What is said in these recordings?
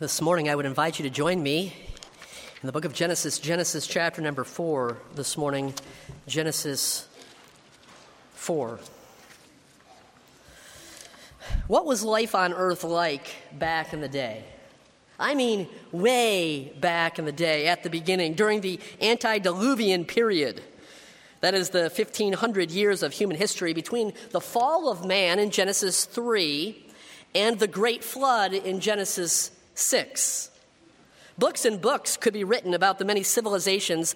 This morning, I would invite you to join me in the book of Genesis, Genesis chapter number 4, this morning, Genesis 4. What was life on earth like back in the day? I mean, way back in the day, at the beginning, during the antediluvian period. That is the 1500 years of human history between the fall of man in Genesis 3 and the great flood in Genesis 6. Books and books could be written about the many civilizations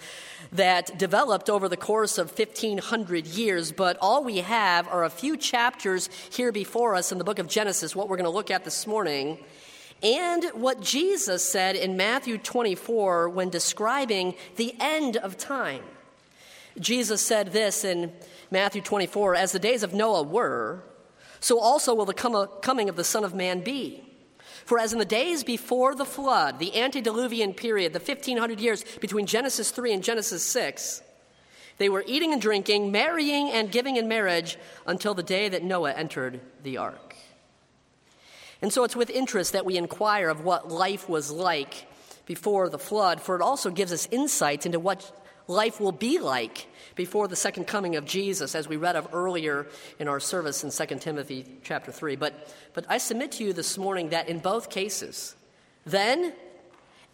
that developed over the course of 1500 years, but all we have are a few chapters here before us in the book of Genesis, what we're going to look at this morning, and what Jesus said in Matthew 24 when describing the end of time. Jesus said this in Matthew 24 As the days of Noah were, so also will the coming of the Son of Man be. For as in the days before the flood, the antediluvian period, the 1500 years between Genesis 3 and Genesis 6, they were eating and drinking, marrying and giving in marriage until the day that Noah entered the ark. And so it's with interest that we inquire of what life was like before the flood, for it also gives us insights into what life will be like before the second coming of Jesus, as we read of earlier in our service in 2 Timothy chapter 3. But, but I submit to you this morning that in both cases, then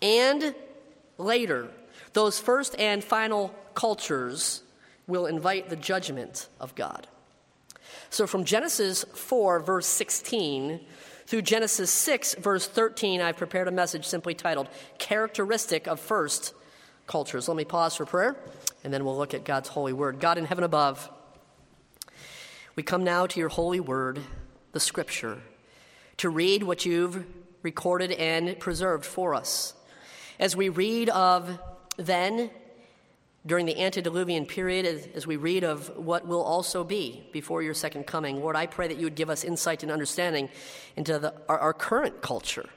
and later, those first and final cultures will invite the judgment of God. So from Genesis 4, verse 16, through Genesis 6, verse 13, I've prepared a message simply titled Characteristic of First cultures. Let me pause for prayer, and then we'll look at God's holy word. God in heaven above, we come now to your holy word, the scripture, to read what you've recorded and preserved for us. As we read of then, during the antediluvian period, as, we read of what will also be before your second coming, Lord, I pray that you would give us insight and understanding into the, our, our current culture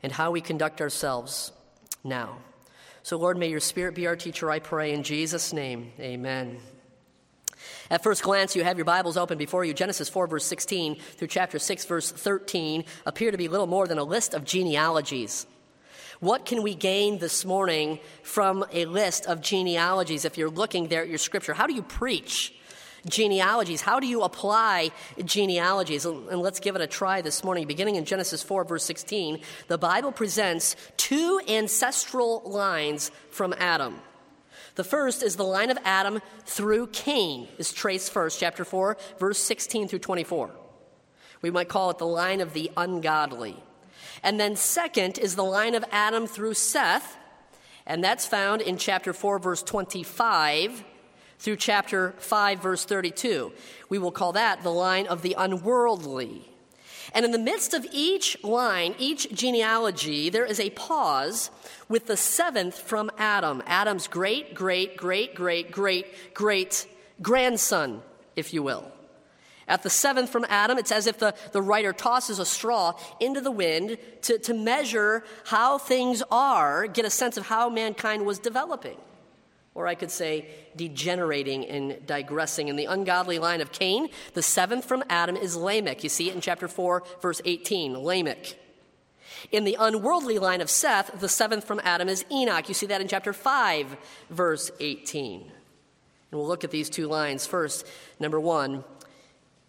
and how we conduct ourselves now. So, Lord, may your Spirit be our teacher, I pray, in Jesus' name. Amen. At first glance, you have your Bibles open before you. Genesis 4, verse 16 through chapter 6, verse 13 appear to be little more than a list of genealogies. What can we gain this morning from a list of genealogies if you're looking there at your scripture? How do you preach genealogies. How do you apply genealogies? And let's give it a try this morning. Beginning in Genesis 4, verse 16, the Bible presents two ancestral lines from Adam. The first is the line of Adam through Cain, is traced first, chapter 4, verse 16 through 24. We might call it the line of the ungodly. And then, second, is the line of Adam through Seth, and that's found in chapter 4, verse 25 through chapter 5, verse 32. We will call that the line of the unworldly. And in the midst of each line, each genealogy, there is a pause with the seventh from Adam, Adam's great, great, great, great, great, great grandson, if you will. At the seventh from Adam, it's as if the, the writer tosses a straw into the wind to, to measure how things are, get a sense of how mankind was developing or I could say degenerating and digressing. In the ungodly line of Cain, the seventh from Adam is Lamech. You see it in chapter 4, verse 18, Lamech. In the unworldly line of Seth, the seventh from Adam is Enoch. You see that in chapter 5, verse 18. And we'll look at these two lines. First, number one,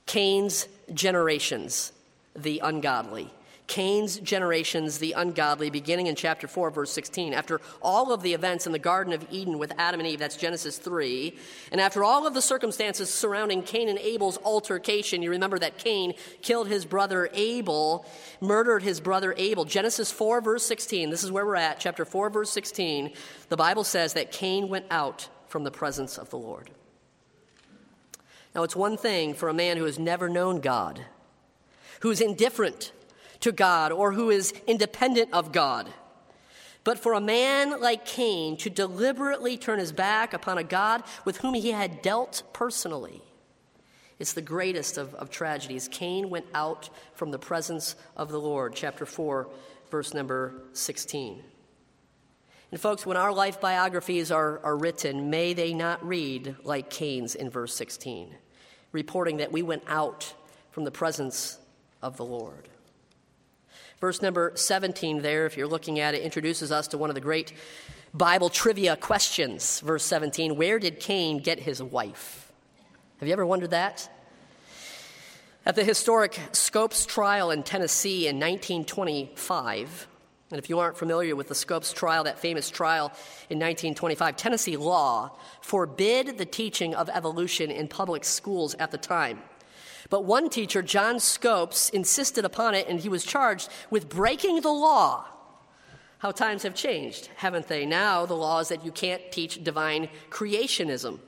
Cain's generations, the ungodly. Cain's generations, the ungodly, beginning in chapter 4, verse 16. After all of the events in the Garden of Eden with Adam and Eve, that's Genesis 3, and after all of the circumstances surrounding Cain and Abel's altercation, you remember that Cain killed his brother Abel, murdered his brother Abel. Genesis 4, verse 16, this is where we're at, chapter 4, verse 16. The Bible says that Cain went out from the presence of the Lord. Now, it's one thing for a man who has never known God, who is indifferent to God or who is independent of God. But for a man like Cain to deliberately turn his back upon a God with whom he had dealt personally, it's the greatest of, of tragedies. Cain went out from the presence of the Lord, chapter 4, verse number 16. And, folks, when our life biographies are, are written, may they not read like Cain's in verse 16, reporting that we went out from the presence of the Lord. Verse number 17, there, if you're looking at it, introduces us to one of the great Bible trivia questions. Verse 17 Where did Cain get his wife? Have you ever wondered that? At the historic Scopes trial in Tennessee in 1925, and if you aren't familiar with the Scopes trial, that famous trial in 1925, Tennessee law forbid the teaching of evolution in public schools at the time. But one teacher, John Scopes, insisted upon it and he was charged with breaking the law. How times have changed, haven't they? Now the law is that you can't teach divine creationism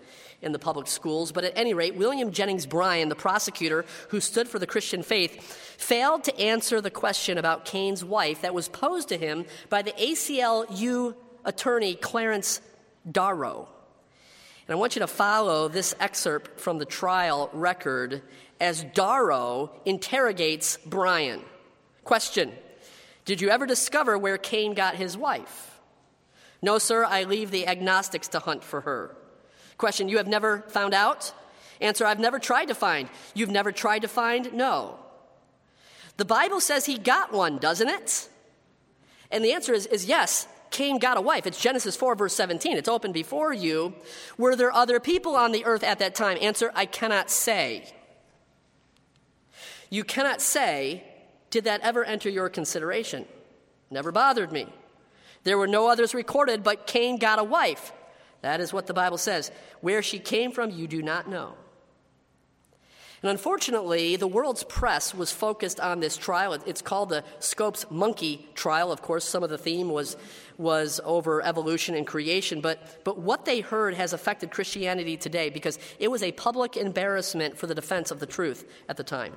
in the public schools. But at any rate, William Jennings Bryan, the prosecutor who stood for the Christian faith, failed to answer the question about Cain's wife that was posed to him by the ACLU attorney Clarence Darrow. And I want you to follow this excerpt from the trial record as Darrow interrogates Bryan. Question Did you ever discover where Cain got his wife? No, sir, I leave the agnostics to hunt for her. Question You have never found out? Answer I've never tried to find. You've never tried to find? No. The Bible says he got one, doesn't it? And the answer is, is yes. Cain got a wife. It's Genesis 4, verse 17. It's open before you. Were there other people on the earth at that time? Answer I cannot say. You cannot say, Did that ever enter your consideration? Never bothered me. There were no others recorded, but Cain got a wife. That is what the Bible says. Where she came from, you do not know. And unfortunately, the world's press was focused on this trial. It's called the Scopes Monkey trial. Of course, some of the theme was, was over evolution and creation, but, but what they heard has affected Christianity today because it was a public embarrassment for the defense of the truth at the time.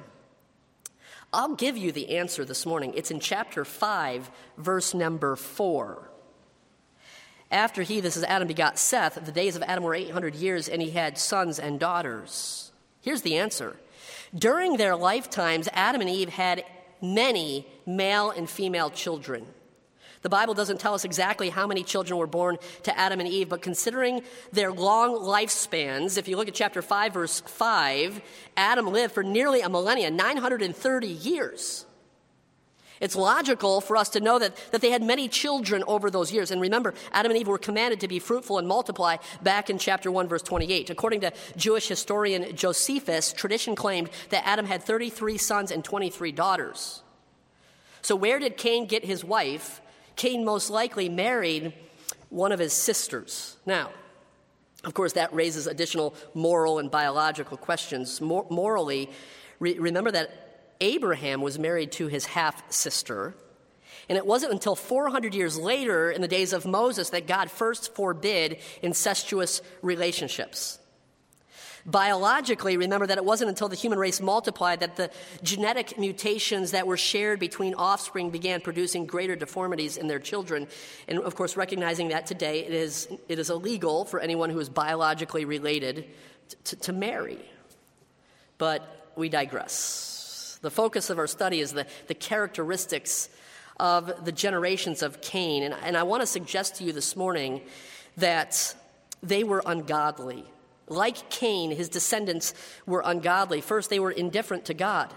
I'll give you the answer this morning. It's in chapter 5, verse number 4. After he, this is Adam, begot Seth, the days of Adam were 800 years, and he had sons and daughters. Here's the answer During their lifetimes, Adam and Eve had many male and female children. The Bible doesn't tell us exactly how many children were born to Adam and Eve, but considering their long lifespans, if you look at chapter 5, verse 5, Adam lived for nearly a millennia, 930 years. It's logical for us to know that, that they had many children over those years. And remember, Adam and Eve were commanded to be fruitful and multiply back in chapter 1, verse 28. According to Jewish historian Josephus, tradition claimed that Adam had 33 sons and 23 daughters. So, where did Cain get his wife? Cain most likely married one of his sisters. Now, of course, that raises additional moral and biological questions. Mor- morally, re- remember that Abraham was married to his half sister. And it wasn't until 400 years later, in the days of Moses, that God first forbid incestuous relationships. Biologically, remember that it wasn't until the human race multiplied that the genetic mutations that were shared between offspring began producing greater deformities in their children. And of course, recognizing that today it is, it is illegal for anyone who is biologically related to, to marry. But we digress. The focus of our study is the, the characteristics of the generations of Cain. And, and I want to suggest to you this morning that they were ungodly. Like Cain, his descendants were ungodly. First, they were indifferent to God.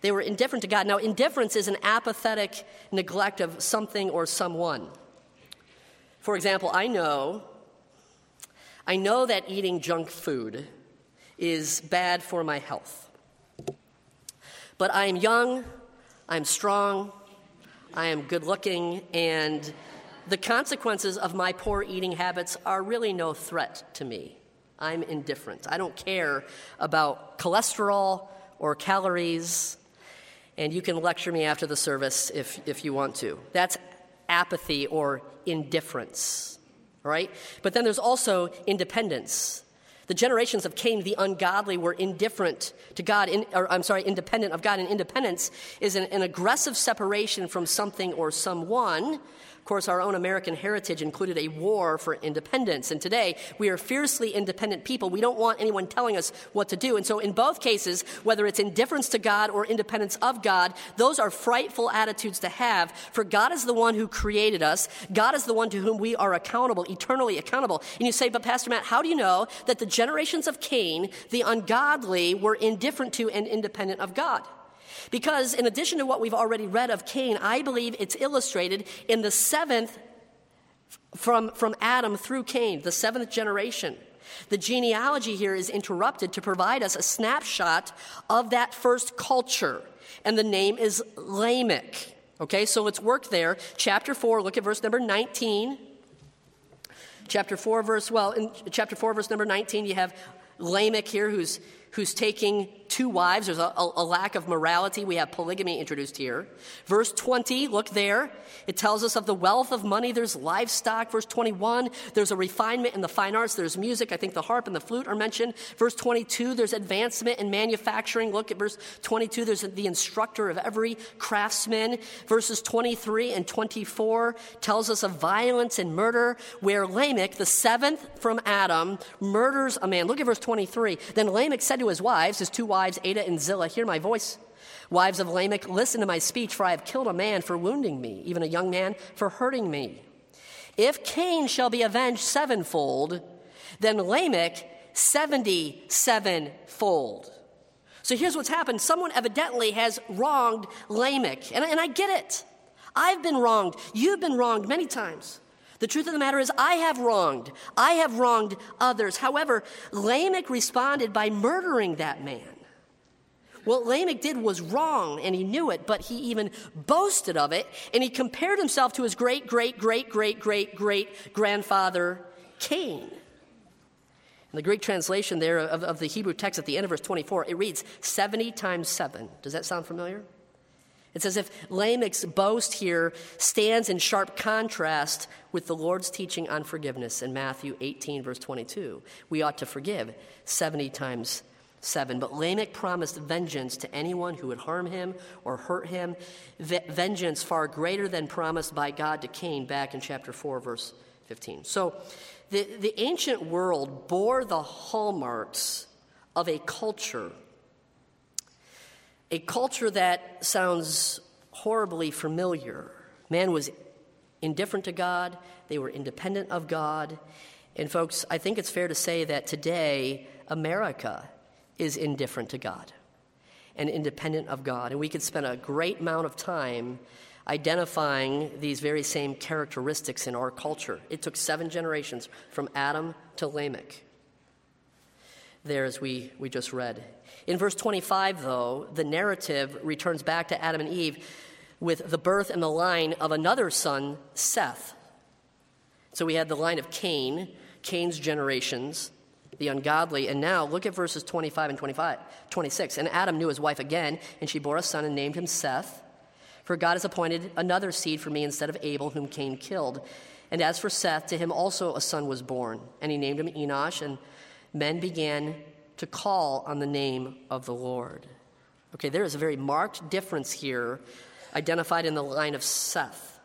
They were indifferent to God. Now, indifference is an apathetic neglect of something or someone. For example, I know I know that eating junk food is bad for my health. But I am young, I'm strong, I am good looking, and the consequences of my poor eating habits are really no threat to me. I'm indifferent. I don't care about cholesterol or calories, and you can lecture me after the service if, if you want to. That's apathy or indifference, right? But then there's also independence. The generations of Cain, the ungodly, were indifferent to God, in, or I'm sorry, independent of God. And independence is an, an aggressive separation from something or someone of course, our own American heritage included a war for independence. And today, we are fiercely independent people. We don't want anyone telling us what to do. And so, in both cases, whether it's indifference to God or independence of God, those are frightful attitudes to have. For God is the one who created us, God is the one to whom we are accountable, eternally accountable. And you say, but Pastor Matt, how do you know that the generations of Cain, the ungodly, were indifferent to and independent of God? Because, in addition to what we've already read of Cain, I believe it's illustrated in the seventh from, from Adam through Cain, the seventh generation. The genealogy here is interrupted to provide us a snapshot of that first culture, and the name is Lamech. Okay, so let's work there. Chapter 4, look at verse number 19. Chapter 4, verse, well, in chapter 4, verse number 19, you have Lamech here who's who's taking two wives. There's a, a, a, lack of morality. We have polygamy introduced here. Verse 20, look there. It tells us of the wealth of money. There's livestock. Verse 21, there's a refinement in the fine arts. There's music. I think the harp and the flute are mentioned. Verse 22, there's advancement in manufacturing. Look at verse 22. There's the instructor of every craftsman. Verses 23 and 24 tells us of violence and murder, where Lamech, the seventh from Adam, murders a man. Look at verse 23. Then Lamech said to his wives, his two wives, Adah and Zillah, Hear my voice. Wives of Lamech, listen to my speech, for I have killed a man for wounding me, even a young man for hurting me. If Cain shall be avenged sevenfold, then Lamech seventy sevenfold. So here's what's happened. Someone evidently has wronged Lamech. And, and I get it. I've been wronged. You've been wronged many times. The truth of the matter is, I have wronged. I have wronged others. However, Lamech responded by murdering that man. What Lamech did was wrong, and he knew it, but he even boasted of it, and he compared himself to his great, great, great, great, great, great grandfather, Cain. In the Greek translation there of, of the Hebrew text at the end of verse 24, it reads 70 times 7. Does that sound familiar? It's as if Lamech's boast here stands in sharp contrast with the Lord's teaching on forgiveness in Matthew 18, verse 22. We ought to forgive 70 times 7. But Lamech promised vengeance to anyone who would harm him or hurt him, v- vengeance far greater than promised by God to Cain back in chapter 4, verse 15. So the, the ancient world bore the hallmarks of a culture a culture that sounds horribly familiar. Man was indifferent to God, they were independent of God. And, folks, I think it's fair to say that today, America is indifferent to God and independent of God. And we could spend a great amount of time identifying these very same characteristics in our culture. It took seven generations from Adam to Lamech there as we, we just read. In verse 25, though, the narrative returns back to Adam and Eve with the birth and the line of another son, Seth. So we had the line of Cain, Cain's generations, the ungodly. And now look at verses 25 and 25, 26. And Adam knew his wife again, and she bore a son and named him Seth. For God has appointed another seed for me instead of Abel, whom Cain killed. And as for Seth, to him also a son was born, and he named him Enosh. And men began to call on the name of the Lord. Okay, there is a very marked difference here identified in the line of Seth.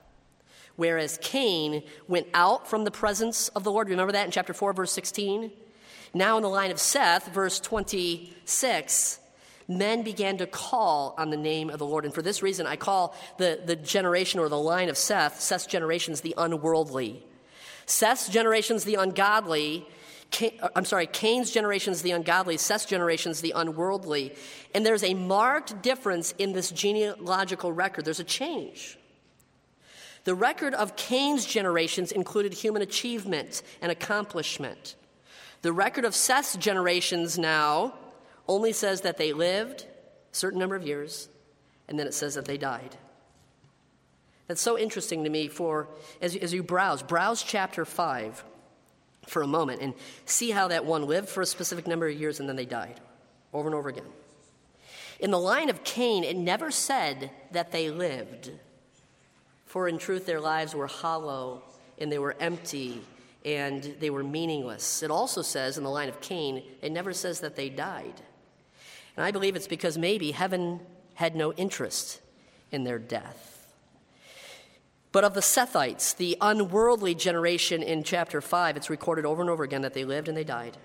Whereas Cain went out from the presence of the Lord. Remember that in chapter 4, verse 16? Now, in the line of Seth, verse 26, men began to call on the name of the Lord. And for this reason, I call the, the generation or the line of Seth, Seth's generations, the unworldly. Seth's generations, the ungodly, Cain, uh, I'm sorry, Cain's generations, the ungodly, Seth's generations, the unworldly. And there's a marked difference in this genealogical record. There's a change. The record of Cain's generations included human achievement and accomplishment. The record of Seth's generations now only says that they lived a certain number of years, and then it says that they died. That's so interesting to me for as, as you browse, browse chapter 5 for a moment and see how that one lived for a specific number of years and then they died over and over again. In the line of Cain, it never said that they lived, for in truth, their lives were hollow and they were empty and they were meaningless. It also says in the line of Cain, it never says that they died. And I believe it's because maybe heaven had no interest in their death. But of the Sethites, the unworldly generation in chapter 5, it's recorded over and over again that they lived and they died.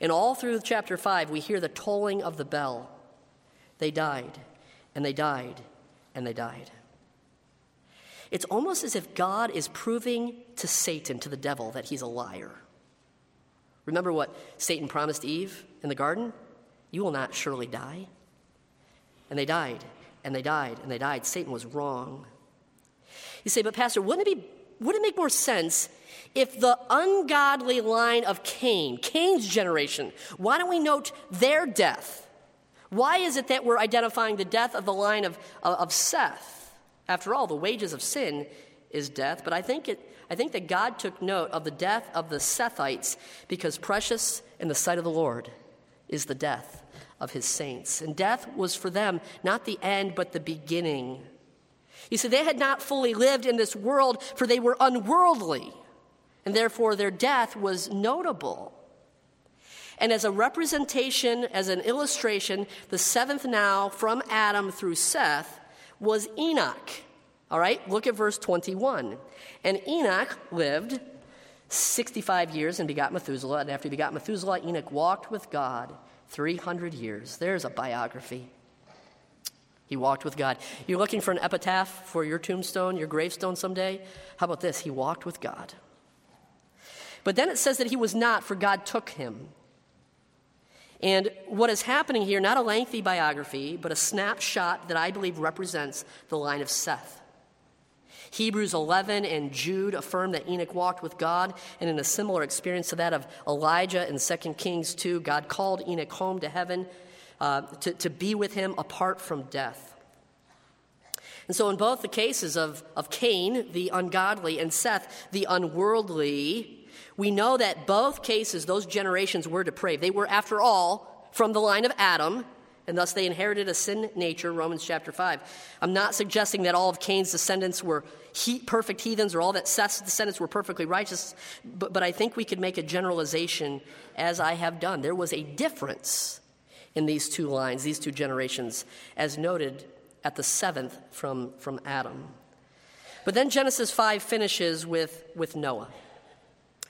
And all through chapter 5, we hear the tolling of the bell. They died, and they died, and they died. It's almost as if God is proving to Satan, to the devil, that he's a liar. Remember what Satan promised Eve in the garden? You will not surely die. And they died. and they died, and they died. Satan was wrong. You say, but Pastor, wouldn't it, be, wouldn't it make more sense if the ungodly line of Cain, Cain's generation, why don't we note their death? Why is it that we're identifying the death of the line of, of Seth? After all, the wages of sin is death, but I think, it, I think that God took note of the death of the Sethites because precious in the sight of the Lord is the death of his saints. And death was for them not the end, but the beginning. You see, they had not fully lived in this world, for they were unworldly, and therefore their death was notable. And as a representation, as an illustration, the seventh now from Adam through Seth was Enoch. All right, look at verse 21. And Enoch lived 65 years and begot Methuselah. And after he begot Methuselah, Enoch walked with God 300 years. There's a biography. He walked with God. You're looking for an epitaph for your tombstone, your gravestone someday? How about this? He walked with God. But then it says that he was not, for God took him. And what is happening here, not a lengthy biography, but a snapshot that I believe represents the line of Seth. Hebrews 11 and Jude affirm that Enoch walked with God, and in a similar experience to that of Elijah in 2 Kings 2, God called Enoch home to heaven uh, to, to be with him apart from death. And so, in both the cases of, of Cain, the ungodly, and Seth, the unworldly, we know that both cases, those generations were depraved. They were, after all, from the line of Adam, and thus they inherited a sin nature, Romans chapter 5. I'm not suggesting that all of Cain's descendants were perfect heathens or all that Seth's descendants were perfectly righteous, but, but I think we could make a generalization as I have done. There was a difference in these two lines, these two generations, as noted at the seventh from, from Adam. But then Genesis 5 finishes with, with Noah.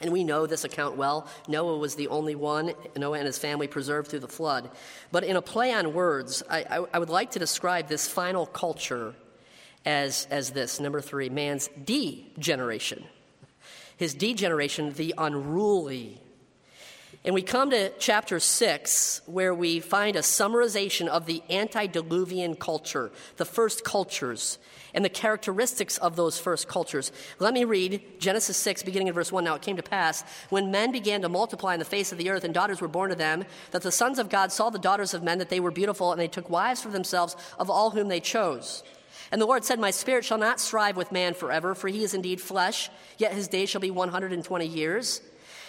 And we know this account well. Noah was the only one, Noah and his family, preserved through the flood. But in a play on words, I, I, I would like to describe this final culture as, as this number three, man's degeneration. His degeneration, the unruly. And we come to chapter six, where we find a summarization of the antediluvian culture, the first cultures and the characteristics of those first cultures. Let me read Genesis 6, beginning in verse 1. Now it came to pass, when men began to multiply in the face of the earth, and daughters were born to them, that the sons of God saw the daughters of men, that they were beautiful, and they took wives for themselves of all whom they chose. And the Lord said, My spirit shall not strive with man forever, for he is indeed flesh, yet his days shall be 120 years.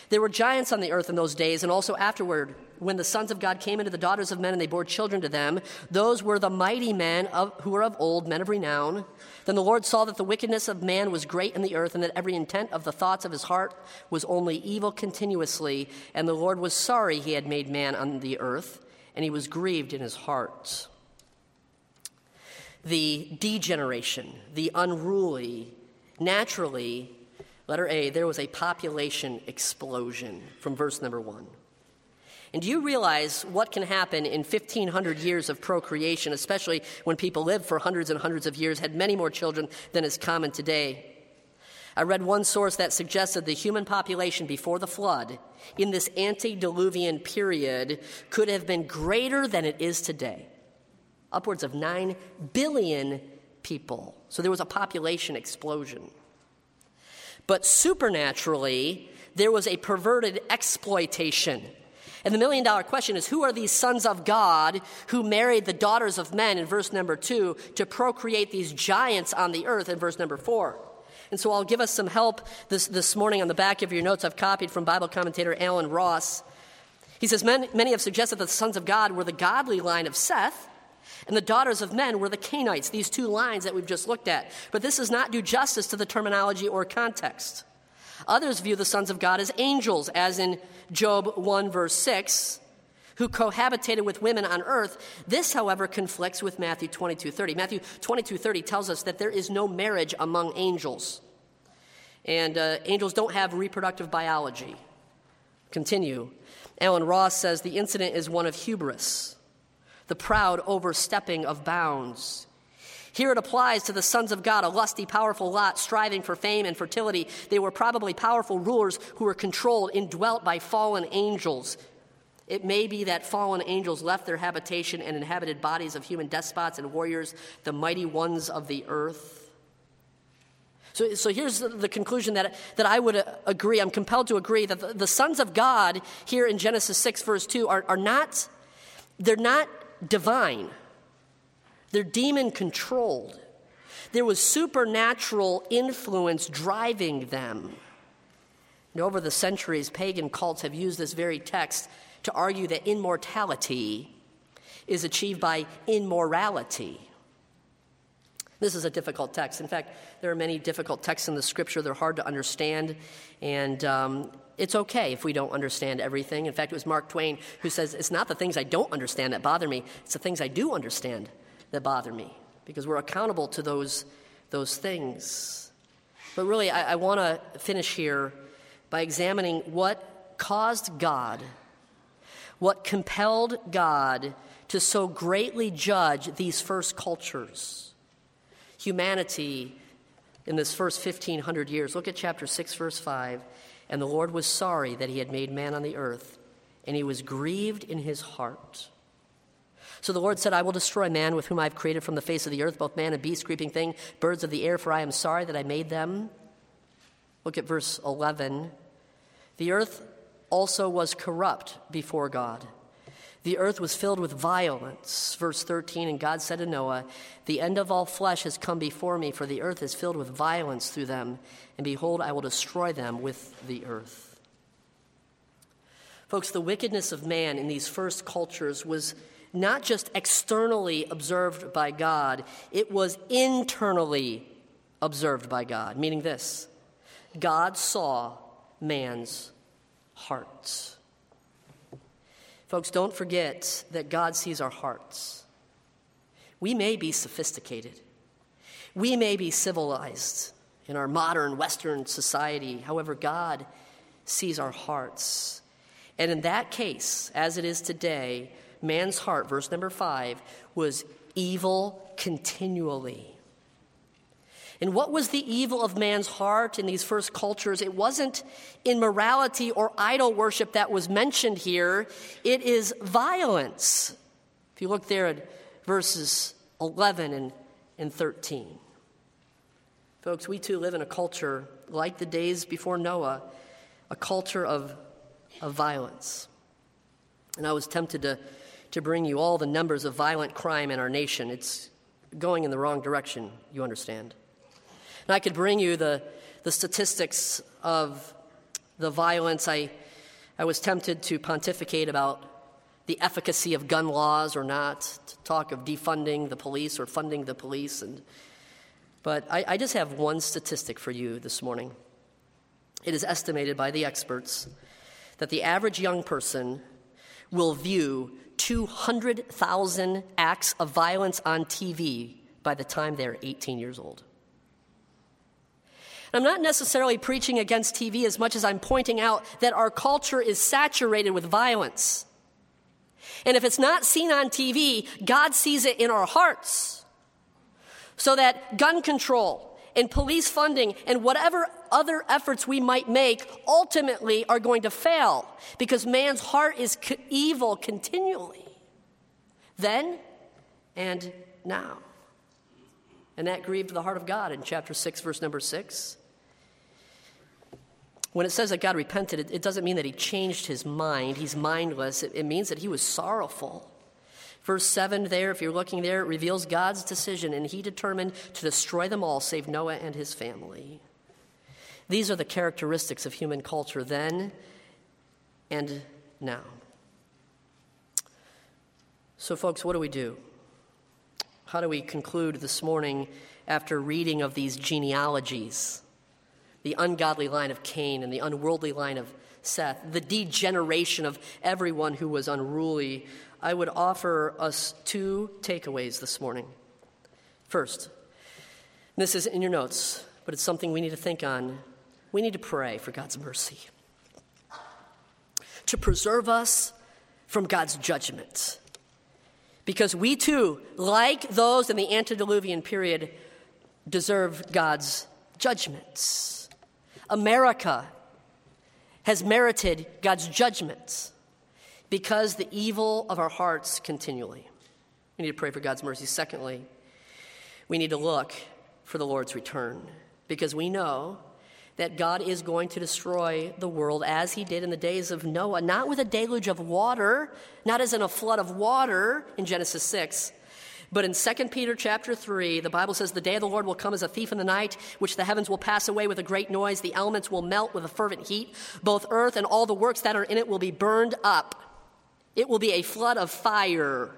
There were giants on the earth in those days, and also afterward, when the sons of God came into the daughters of men and they bore children to them. Those were the mighty men of, who were of old, men of renown. Then the Lord saw that the wickedness of man was great in the earth, and that every intent of the thoughts of his heart was only evil continuously. And the Lord was sorry he had made man on the earth, and he was grieved in his heart. The degeneration, the unruly, naturally Letter A, there was a population explosion from verse number one. And do you realize what can happen in 1,500 years of procreation, especially when people lived for hundreds and hundreds of years, had many more children than is common today? I read one source that suggested the human population before the flood in this antediluvian period could have been greater than it is today upwards of 9 billion people. So there was a population explosion. But supernaturally, there was a perverted exploitation. And the million dollar question is who are these sons of God who married the daughters of men in verse number two to procreate these giants on the earth in verse number four? And so I'll give us some help this, this morning on the back of your notes I've copied from Bible commentator Alan Ross. He says, Many, many have suggested that the sons of God were the godly line of Seth, and the daughters of men were the Cainites, these two lines that we've just looked at. But this does not do justice to the terminology or context. Others view the sons of God as angels, as in Job 1, verse 6, who cohabitated with women on earth. This, however, conflicts with Matthew 22, 30. Matthew 22, 30 tells us that there is no marriage among angels. And uh, angels don't have reproductive biology. Continue. Alan Ross says the incident is one of hubris the proud overstepping of bounds. Here it applies to the sons of God, a lusty, powerful lot striving for fame and fertility. They were probably powerful rulers who were controlled, indwelt by fallen angels. It may be that fallen angels left their habitation and inhabited bodies of human despots and warriors, the mighty ones of the earth. So, so here's the, conclusion that, that I would uh, agree, I'm compelled to agree, that the, the, sons of God here in Genesis 6, verse 2, are, are not, they're not divine. They're demon controlled. There was supernatural influence driving them. And over the centuries, pagan cults have used this very text to argue that immortality is achieved by immorality. This is a difficult text. In fact, there are many difficult texts in the scripture. They're hard to understand, and um, it's okay if we don't understand everything. In fact, it was Mark Twain who says, It's not the things I don't understand that bother me, it's the things I do understand that bother me, because we're accountable to those, those things. But really, I, I want to finish here by examining what caused God what compelled God to so greatly judge these first cultures. Humanity in this first 1500 years. Look at chapter 6, verse 5. And the Lord was sorry that he had made man on the earth, and he was grieved in his heart. So the Lord said, I will destroy man with whom I have created from the face of the earth, both man and beast, creeping thing, birds of the air, for I am sorry that I made them. Look at verse 11. The earth also was corrupt before God. The earth was filled with violence. Verse 13, and God said to Noah, The end of all flesh has come before me, for the earth is filled with violence through them, and behold, I will destroy them with the earth. Folks, the wickedness of man in these first cultures was not just externally observed by God, it was internally observed by God, meaning this God saw man's hearts. Folks, don't forget that God sees our hearts. We may be sophisticated, we may be civilized in our modern Western society. However, God sees our hearts. And in that case, as it is today, man's heart, verse number five, was evil continually. And what was the evil of man's heart in these first cultures? It wasn't immorality or idol worship that was mentioned here, it is violence. If you look there at verses 11 and, and 13. Folks, we too live in a culture like the days before Noah, a culture of, of violence. And I was tempted to, to bring you all the numbers of violent crime in our nation. It's going in the wrong direction, you understand. And I could bring you the, the statistics of the violence. I, I was tempted to pontificate about the efficacy of gun laws or not, to talk of defunding the police or funding the police. And, but I, I just have one statistic for you this morning. It is estimated by the experts that the average young person will view 200,000 acts of violence on TV by the time they're 18 years old. I'm not necessarily preaching against TV as much as I'm pointing out that our culture is saturated with violence. And if it's not seen on TV, God sees it in our hearts. So that gun control and police funding and whatever other efforts we might make ultimately are going to fail because man's heart is evil continually. Then and now. And that grieved the heart of God in chapter 6, verse number 6. When it says that God repented, it, doesn't mean that he changed his mind. He's mindless. It, it means that he was sorrowful. Verse 7 there, if you're looking there, it reveals God's decision, and he determined to destroy them all, save Noah and his family. These are the characteristics of human culture then and now. So, folks, what do we do? How do we conclude this morning after reading of these genealogies? the ungodly line of Cain and the unworldly line of Seth, the degeneration of everyone who was unruly, I would offer us two takeaways this morning. First, this is in your notes, but it's something we need to think on. We need to pray for God's mercy, to preserve us from God's judgment. Because we too, like those in the antediluvian period, deserve God's judgments. America has merited God's judgments. because the evil of our hearts continually. We need to pray for God's mercy. Secondly, we need to look for the Lord's return because we know that God is going to destroy the world as he did in the days of Noah, not with a deluge of water, not as in a flood of water in Genesis 6, but in 2 Peter chapter 3, the Bible says, The day of the Lord will come as a thief in the night, which the heavens will pass away with a great noise, the elements will melt with a fervent heat, both earth and all the works that are in it will be burned up. It will be a flood of fire.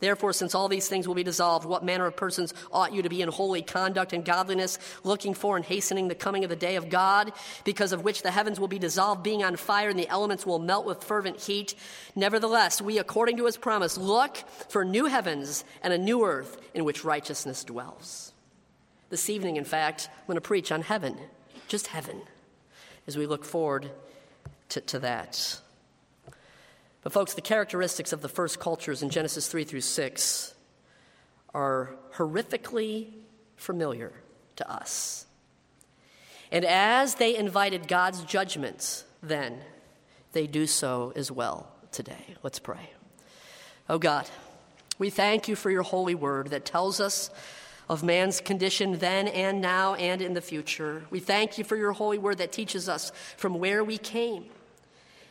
Therefore, since all these things will be dissolved, what manner of persons ought you to be in holy conduct and godliness, looking for and hastening the coming of the day of God, because of which the heavens will be dissolved, being on fire, and the elements will melt with fervent heat? Nevertheless, we, according to his promise, look for new heavens and a new earth in which righteousness dwells. This evening, in fact, I'm going to preach on heaven, just heaven, as we look forward to, to that. But, folks, the characteristics of the first cultures in Genesis 3 through 6 are horrifically familiar to us. And as they invited God's judgments then, they do so as well today. Let's pray. Oh God, we thank you for your holy word that tells us of man's condition then and now and in the future. We thank you for your holy word that teaches us from where we came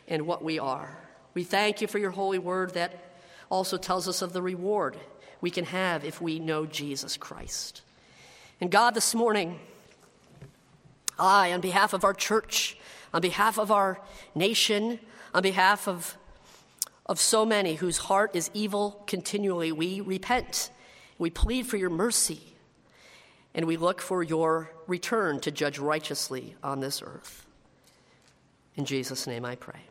and what we are. We thank you for your holy word that also tells us of the reward we can have if we know Jesus Christ. And God, this morning, I, on behalf of our church, on behalf of our nation, on behalf of, of so many whose heart is evil continually, we repent. We plead for your mercy. And we look for your return to judge righteously on this earth. In Jesus' name I pray.